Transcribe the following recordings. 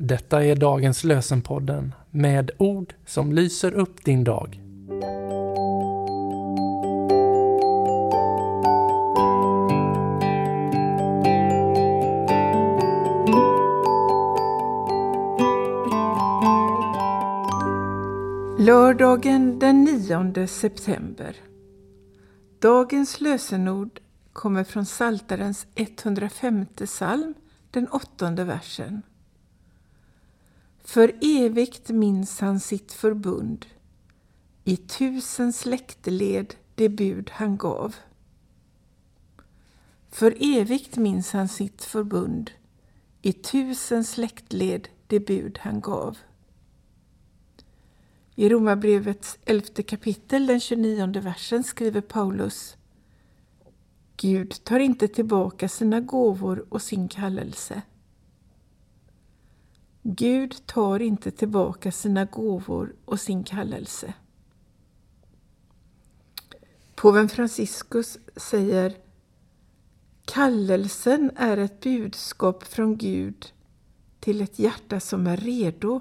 Detta är dagens lösenpodden med ord som lyser upp din dag. Lördagen den 9 september. Dagens lösenord kommer från Saltarens 105 psalm, den åttonde versen. För evigt minns han sitt förbund, i tusen släktled det bud han gav. För evigt minns han sitt förbund, i tusen släktled det bud han gav. I Romarbrevets elfte kapitel, den 29 versen, skriver Paulus Gud tar inte tillbaka sina gåvor och sin kallelse. Gud tar inte tillbaka sina gåvor och sin kallelse. Påven Franciscus säger Kallelsen är ett budskap från Gud till ett hjärta som är redo,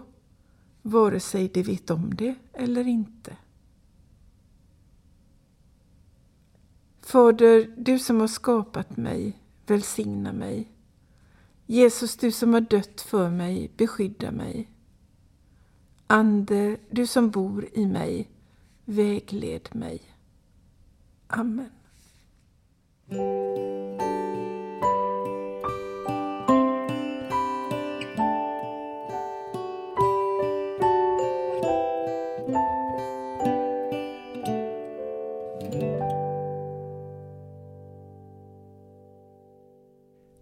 vare sig de vet om det eller inte. Fader, du som har skapat mig, välsigna mig. Jesus, du som har dött för mig, beskydda mig. Ande, du som bor i mig, vägled mig. Amen.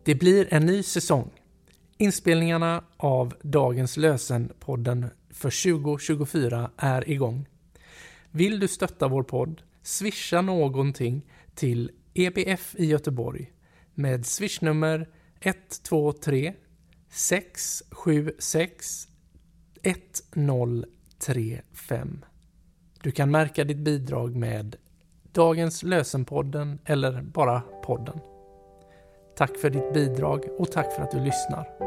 Det blir en ny säsong. Inspelningarna av dagens lösenpodden för 2024 är igång. Vill du stötta vår podd? Swisha någonting till EBF i Göteborg med swishnummer 123 676 1035. Du kan märka ditt bidrag med Dagens lösenpodden eller bara podden. Tack för ditt bidrag och tack för att du lyssnar.